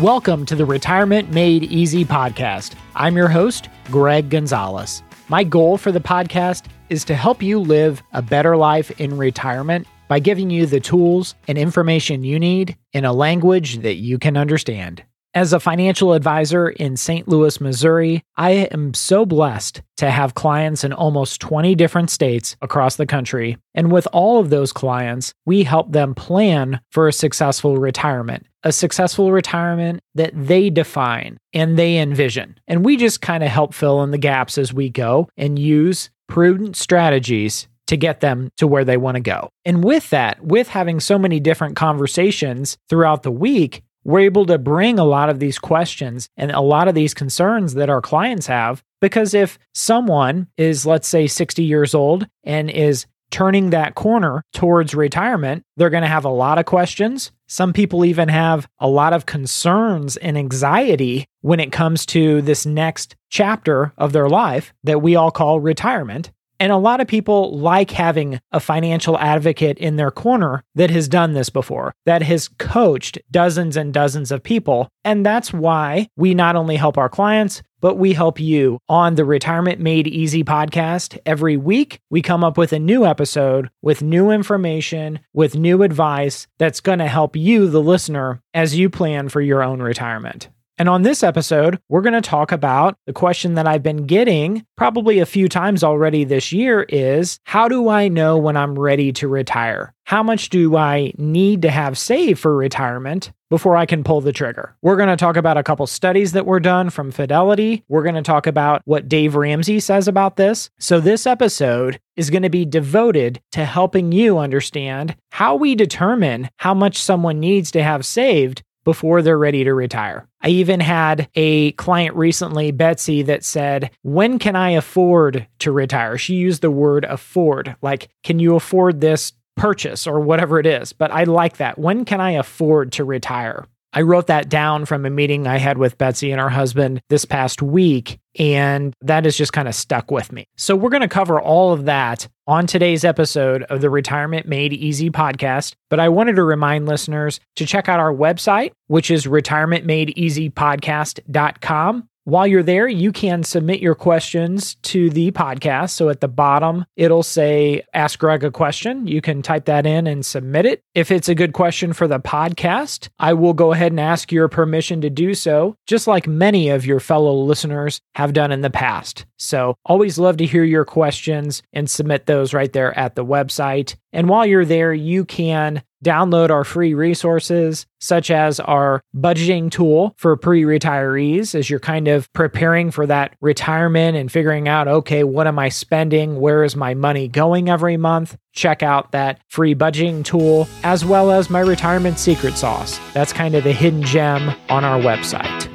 Welcome to the Retirement Made Easy podcast. I'm your host, Greg Gonzalez. My goal for the podcast is to help you live a better life in retirement by giving you the tools and information you need in a language that you can understand. As a financial advisor in St. Louis, Missouri, I am so blessed to have clients in almost 20 different states across the country. And with all of those clients, we help them plan for a successful retirement, a successful retirement that they define and they envision. And we just kind of help fill in the gaps as we go and use prudent strategies to get them to where they want to go. And with that, with having so many different conversations throughout the week, we're able to bring a lot of these questions and a lot of these concerns that our clients have. Because if someone is, let's say, 60 years old and is turning that corner towards retirement, they're going to have a lot of questions. Some people even have a lot of concerns and anxiety when it comes to this next chapter of their life that we all call retirement. And a lot of people like having a financial advocate in their corner that has done this before, that has coached dozens and dozens of people. And that's why we not only help our clients, but we help you on the Retirement Made Easy podcast. Every week, we come up with a new episode with new information, with new advice that's going to help you, the listener, as you plan for your own retirement. And on this episode, we're going to talk about the question that I've been getting probably a few times already this year is how do I know when I'm ready to retire? How much do I need to have saved for retirement before I can pull the trigger? We're going to talk about a couple studies that were done from Fidelity. We're going to talk about what Dave Ramsey says about this. So, this episode is going to be devoted to helping you understand how we determine how much someone needs to have saved before they're ready to retire. I even had a client recently, Betsy, that said, When can I afford to retire? She used the word afford, like, can you afford this purchase or whatever it is? But I like that. When can I afford to retire? I wrote that down from a meeting I had with Betsy and her husband this past week, and that has just kind of stuck with me. So, we're going to cover all of that on today's episode of the Retirement Made Easy podcast. But I wanted to remind listeners to check out our website, which is retirementmadeeasypodcast.com. While you're there, you can submit your questions to the podcast. So at the bottom, it'll say Ask Greg a question. You can type that in and submit it. If it's a good question for the podcast, I will go ahead and ask your permission to do so, just like many of your fellow listeners have done in the past. So always love to hear your questions and submit those right there at the website. And while you're there, you can download our free resources, such as our budgeting tool for pre retirees, as you're kind of preparing for that retirement and figuring out, okay, what am I spending? Where is my money going every month? Check out that free budgeting tool, as well as my retirement secret sauce. That's kind of the hidden gem on our website.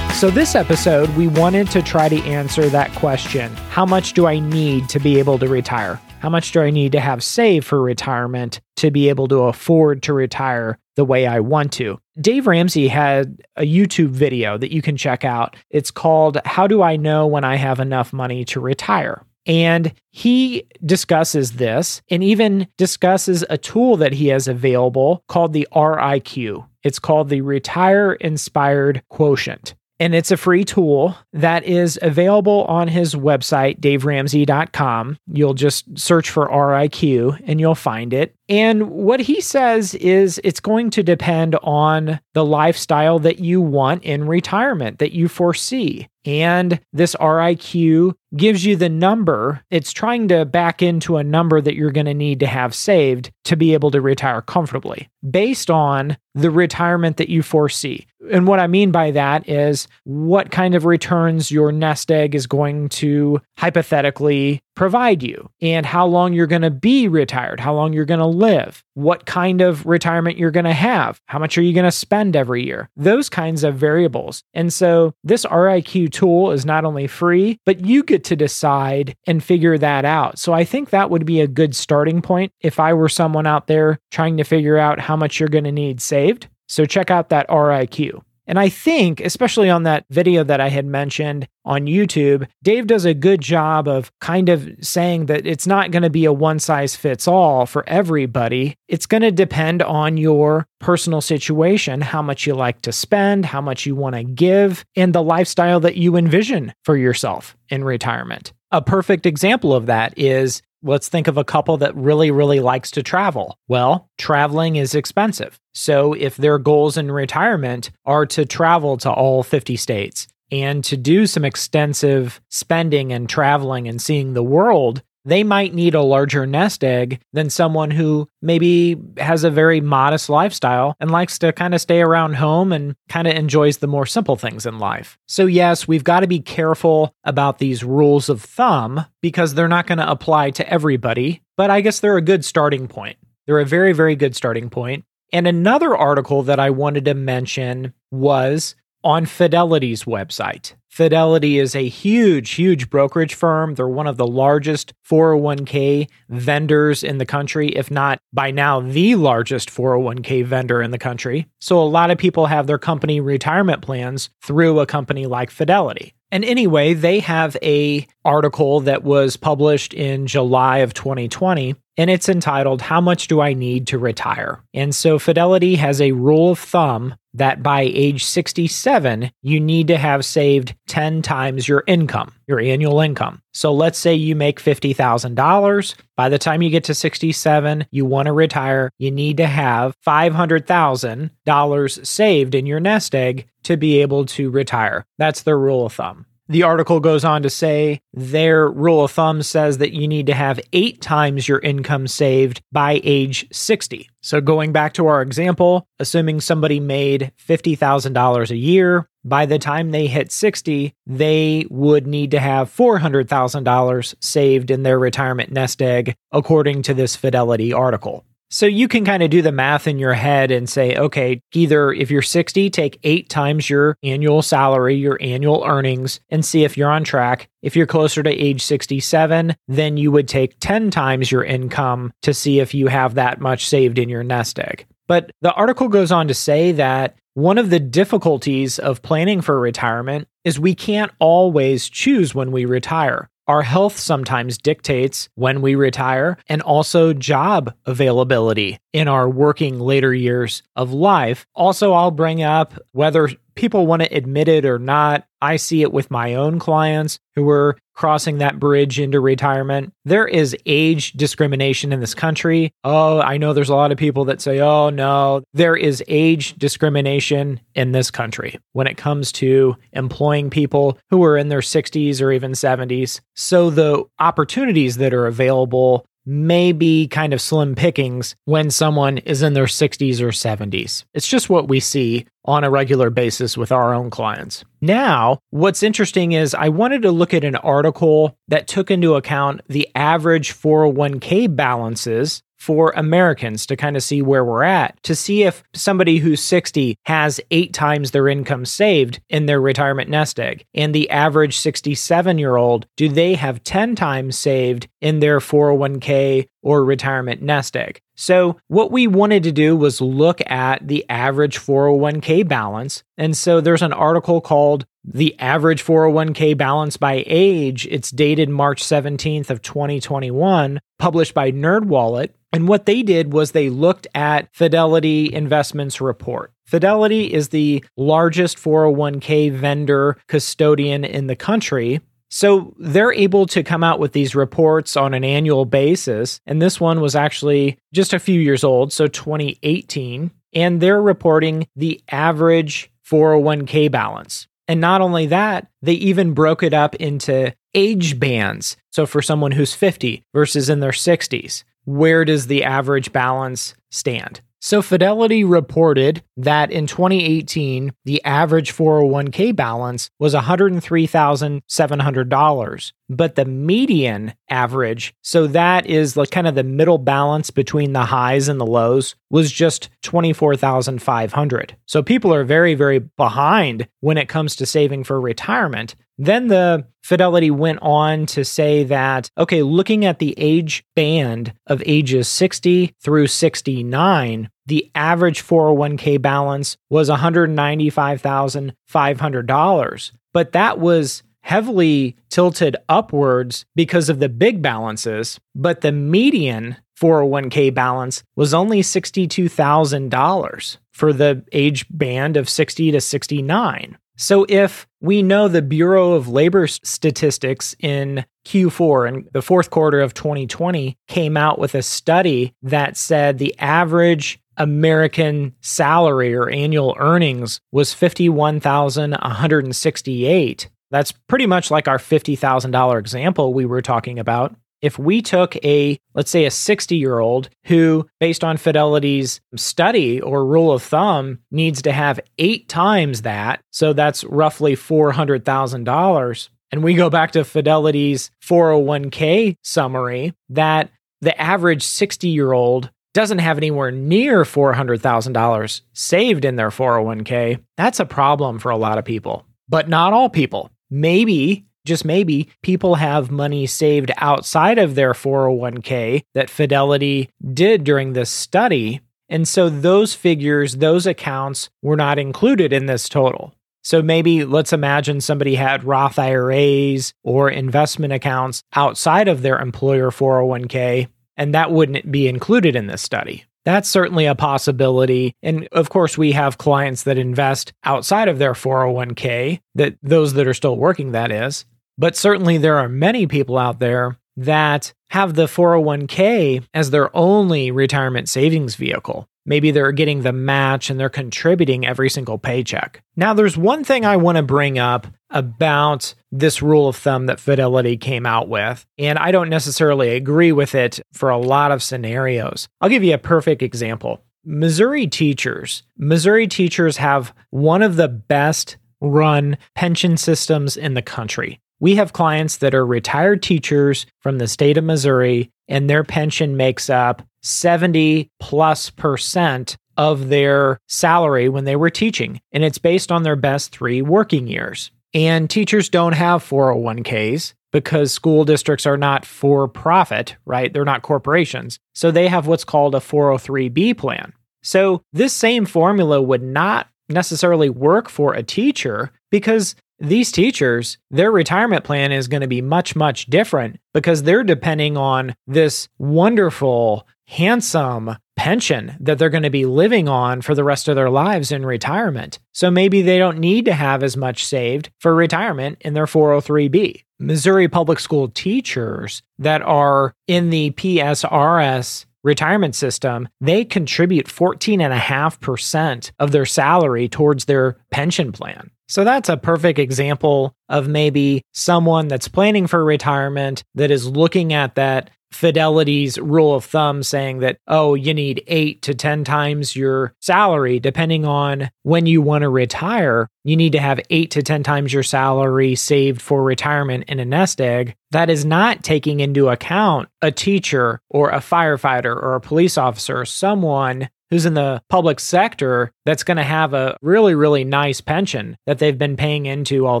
So, this episode, we wanted to try to answer that question How much do I need to be able to retire? How much do I need to have saved for retirement to be able to afford to retire the way I want to? Dave Ramsey had a YouTube video that you can check out. It's called How Do I Know When I Have Enough Money to Retire? And he discusses this and even discusses a tool that he has available called the RIQ. It's called the Retire Inspired Quotient and it's a free tool that is available on his website, daveramsey.com. You'll just search for RIQ and you'll find it. And what he says is it's going to depend on the lifestyle that you want in retirement, that you foresee. And this RIQ gives you the number. It's trying to back into a number that you're going to need to have saved to be able to retire comfortably based on the retirement that you foresee. And what I mean by that is what kind of returns your nest egg is going to hypothetically provide you and how long you're going to be retired, how long you're going to live, what kind of retirement you're going to have, how much are you going to spend every year, those kinds of variables. And so this RIQ tool is not only free, but you get to decide and figure that out. So I think that would be a good starting point if I were someone out there trying to figure out how much you're going to need saved. So check out that RIQ. And I think, especially on that video that I had mentioned on YouTube, Dave does a good job of kind of saying that it's not going to be a one size fits all for everybody. It's going to depend on your personal situation, how much you like to spend, how much you want to give, and the lifestyle that you envision for yourself in retirement. A perfect example of that is let's think of a couple that really, really likes to travel. Well, traveling is expensive. So if their goals in retirement are to travel to all 50 states and to do some extensive spending and traveling and seeing the world, they might need a larger nest egg than someone who maybe has a very modest lifestyle and likes to kind of stay around home and kind of enjoys the more simple things in life. So, yes, we've got to be careful about these rules of thumb because they're not going to apply to everybody, but I guess they're a good starting point. They're a very, very good starting point. And another article that I wanted to mention was on Fidelity's website. Fidelity is a huge, huge brokerage firm. They're one of the largest 401k vendors in the country, if not by now the largest 401k vendor in the country. So a lot of people have their company retirement plans through a company like Fidelity. And anyway, they have a article that was published in July of 2020 and it's entitled How Much Do I Need to Retire? And so Fidelity has a rule of thumb that by age 67, you need to have saved 10 times your income, your annual income. So let's say you make $50,000. By the time you get to 67, you want to retire, you need to have $500,000 saved in your nest egg to be able to retire. That's the rule of thumb. The article goes on to say their rule of thumb says that you need to have eight times your income saved by age 60. So, going back to our example, assuming somebody made $50,000 a year, by the time they hit 60, they would need to have $400,000 saved in their retirement nest egg, according to this Fidelity article. So you can kind of do the math in your head and say, okay, either if you're 60, take eight times your annual salary, your annual earnings, and see if you're on track. If you're closer to age 67, then you would take 10 times your income to see if you have that much saved in your nest egg. But the article goes on to say that one of the difficulties of planning for retirement is we can't always choose when we retire. Our health sometimes dictates when we retire and also job availability in our working later years of life. Also, I'll bring up whether people want to admit it or not. I see it with my own clients who are crossing that bridge into retirement. There is age discrimination in this country. Oh, I know there's a lot of people that say, oh, no, there is age discrimination in this country when it comes to employing people who are in their 60s or even 70s. So the opportunities that are available may be kind of slim pickings when someone is in their 60s or 70s. It's just what we see on a regular basis with our own clients. Now, what's interesting is I wanted to look at an article that took into account the average 401k balances for Americans to kind of see where we're at, to see if somebody who's 60 has eight times their income saved in their retirement nest egg, and the average 67 year old, do they have 10 times saved in their 401k or retirement nest egg? So, what we wanted to do was look at the average 401k balance. And so, there's an article called The Average 401k Balance by Age. It's dated March 17th of 2021, published by NerdWallet. And what they did was they looked at Fidelity Investments report. Fidelity is the largest 401k vendor custodian in the country. So they're able to come out with these reports on an annual basis. And this one was actually just a few years old, so 2018. And they're reporting the average 401k balance. And not only that, they even broke it up into age bands. So for someone who's 50 versus in their 60s, where does the average balance stand? So Fidelity reported that in 2018, the average 401k balance was $103,700, but the median average, so that is like kind of the middle balance between the highs and the lows, was just 24,500. So people are very very behind when it comes to saving for retirement. Then the Fidelity went on to say that, okay, looking at the age band of ages 60 through 69, the average 401k balance was $195,500. But that was heavily tilted upwards because of the big balances, but the median 401k balance was only $62,000 for the age band of 60 to 69. So if we know the Bureau of Labor Statistics in Q4 and the fourth quarter of 2020 came out with a study that said the average American salary or annual earnings was 51,168. That's pretty much like our $50,000 example we were talking about if we took a, let's say, a 60 year old who, based on Fidelity's study or rule of thumb, needs to have eight times that, so that's roughly $400,000. And we go back to Fidelity's 401k summary that the average 60 year old doesn't have anywhere near $400,000 saved in their 401k. That's a problem for a lot of people, but not all people. Maybe just maybe people have money saved outside of their 401k that Fidelity did during this study. And so those figures, those accounts were not included in this total. So maybe let's imagine somebody had Roth IRAs or investment accounts outside of their employer 401k, and that wouldn't be included in this study. That's certainly a possibility. And of course, we have clients that invest outside of their 401k, that those that are still working, that is. But certainly there are many people out there that have the 401k as their only retirement savings vehicle. Maybe they're getting the match and they're contributing every single paycheck. Now, there's one thing I want to bring up about this rule of thumb that Fidelity came out with, and I don't necessarily agree with it for a lot of scenarios. I'll give you a perfect example. Missouri teachers, Missouri teachers have one of the best run pension systems in the country. We have clients that are retired teachers from the state of Missouri, and their pension makes up 70 plus percent of their salary when they were teaching. And it's based on their best three working years. And teachers don't have 401ks because school districts are not for profit, right? They're not corporations. So they have what's called a 403b plan. So this same formula would not necessarily work for a teacher because these teachers, their retirement plan is going to be much, much different because they're depending on this wonderful, handsome pension that they're going to be living on for the rest of their lives in retirement. So maybe they don't need to have as much saved for retirement in their 403b. Missouri public school teachers that are in the PSRS retirement system, they contribute 14.5% of their salary towards their pension plan. So that's a perfect example of maybe someone that's planning for retirement that is looking at that Fidelity's rule of thumb saying that, oh, you need eight to 10 times your salary, depending on when you want to retire. You need to have eight to 10 times your salary saved for retirement in a nest egg. That is not taking into account a teacher or a firefighter or a police officer someone who's in the public sector that's going to have a really, really nice pension that they've been paying into all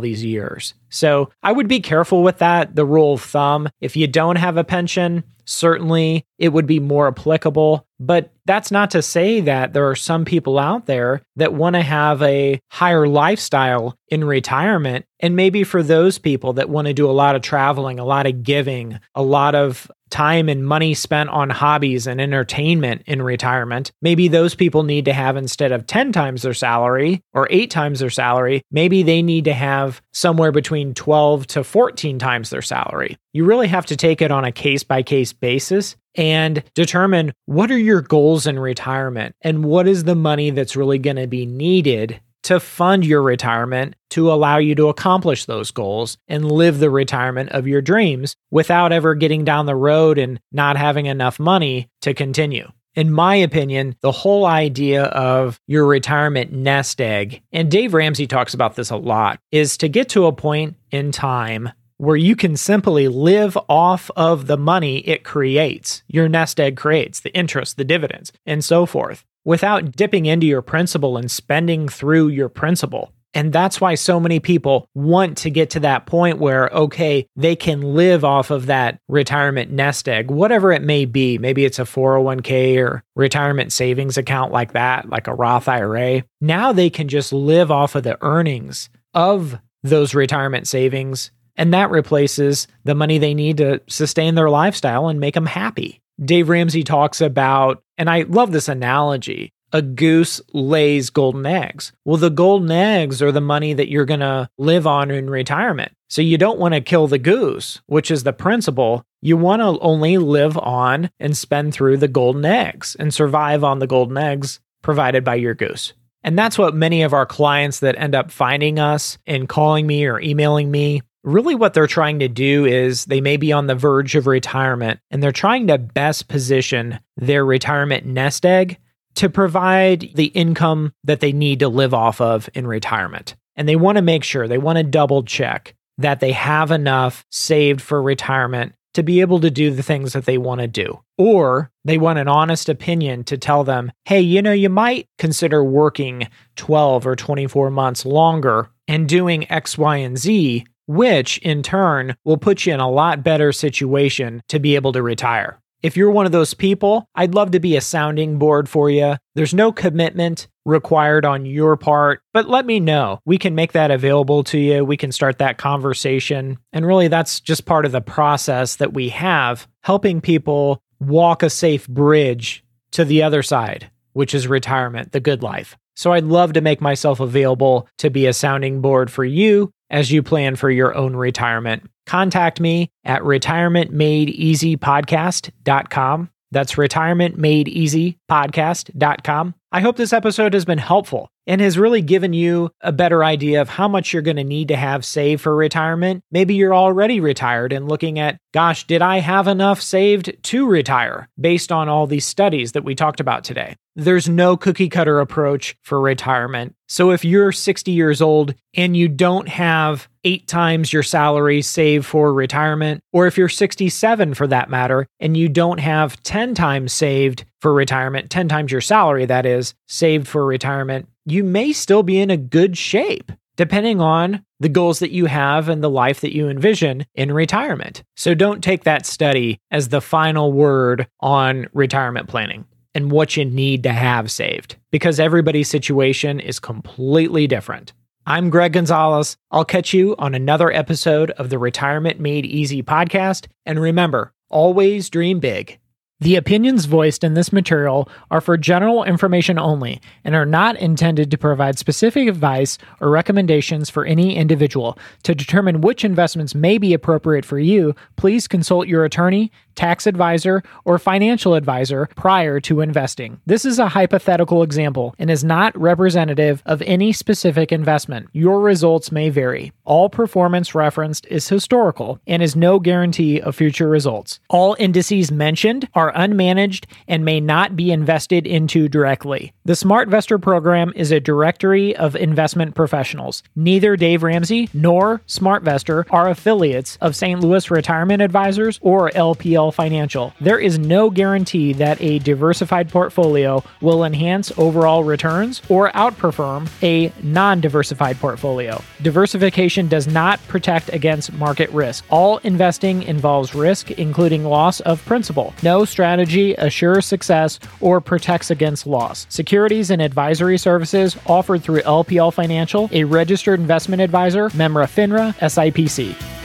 these years. So I would be careful with that. The rule of thumb if you don't have a pension, certainly it would be more applicable. But that's not to say that there are some people out there that want to have a higher lifestyle in retirement. And maybe for those people that want to do a lot of traveling, a lot of giving, a lot of time and money spent on hobbies and entertainment in retirement. Maybe those people need to have instead of 10 times their salary or eight times their salary, maybe they need to have somewhere between 12 to 14 times their salary. You really have to take it on a case by case basis and determine what are your goals in retirement and what is the money that's really going to be needed to fund your retirement to allow you to accomplish those goals and live the retirement of your dreams without ever getting down the road and not having enough money to continue. In my opinion, the whole idea of your retirement nest egg, and Dave Ramsey talks about this a lot, is to get to a point in time where you can simply live off of the money it creates, your nest egg creates, the interest, the dividends, and so forth without dipping into your principal and spending through your principal. And that's why so many people want to get to that point where, okay, they can live off of that retirement nest egg, whatever it may be. Maybe it's a 401k or retirement savings account like that, like a Roth IRA. Now they can just live off of the earnings of those retirement savings. And that replaces the money they need to sustain their lifestyle and make them happy. Dave Ramsey talks about, and I love this analogy a goose lays golden eggs. Well, the golden eggs are the money that you're going to live on in retirement. So you don't want to kill the goose, which is the principal. You want to only live on and spend through the golden eggs and survive on the golden eggs provided by your goose. And that's what many of our clients that end up finding us and calling me or emailing me really what they're trying to do is they may be on the verge of retirement and they're trying to best position their retirement nest egg to provide the income that they need to live off of in retirement. And they want to make sure, they want to double check that they have enough saved for retirement to be able to do the things that they want to do. Or they want an honest opinion to tell them, hey, you know, you might consider working 12 or 24 months longer and doing X, Y, and Z, which in turn will put you in a lot better situation to be able to retire. If you're one of those people, I'd love to be a sounding board for you. There's no commitment required on your part, but let me know. We can make that available to you. We can start that conversation. And really, that's just part of the process that we have, helping people walk a safe bridge to the other side, which is retirement, the good life. So I'd love to make myself available to be a sounding board for you as you plan for your own retirement. Contact me at retirementmadeeasypodcast.com. That's retirementmadeeasypodcast.com. I hope this episode has been helpful and has really given you a better idea of how much you're going to need to have saved for retirement. Maybe you're already retired and looking at, gosh, did I have enough saved to retire based on all these studies that we talked about today? There's no cookie cutter approach for retirement. So if you're 60 years old and you don't have eight times your salary saved for retirement, or if you're 67 for that matter, and you don't have 10 times saved for retirement, 10 times your salary, that is, saved for retirement, you may still be in a good shape depending on the goals that you have and the life that you envision in retirement. So don't take that study as the final word on retirement planning and what you need to have saved because everybody's situation is completely different. I'm Greg Gonzalez. I'll catch you on another episode of the Retirement Made Easy podcast. And remember, always dream big. The opinions voiced in this material are for general information only and are not intended to provide specific advice or recommendations for any individual. To determine which investments may be appropriate for you, please consult your attorney, tax advisor, or financial advisor prior to investing. This is a hypothetical example and is not representative of any specific investment. Your results may vary. All performance referenced is historical and is no guarantee of future results. All indices mentioned are unmanaged and may not be invested into directly. The SmartVestor program is a directory of investment professionals. Neither Dave Ramsey nor SmartVestor are affiliates of St. Louis Retirement Advisors or LPL Financial. There is no guarantee that a diversified portfolio will enhance overall returns or outperform a non diversified portfolio. Diversification does not protect against market risk. All investing involves risk, including loss of principal. No strategy assures success or protects against loss. Securities and advisory services offered through LPL Financial, a registered investment advisor, member FINRA, SIPC.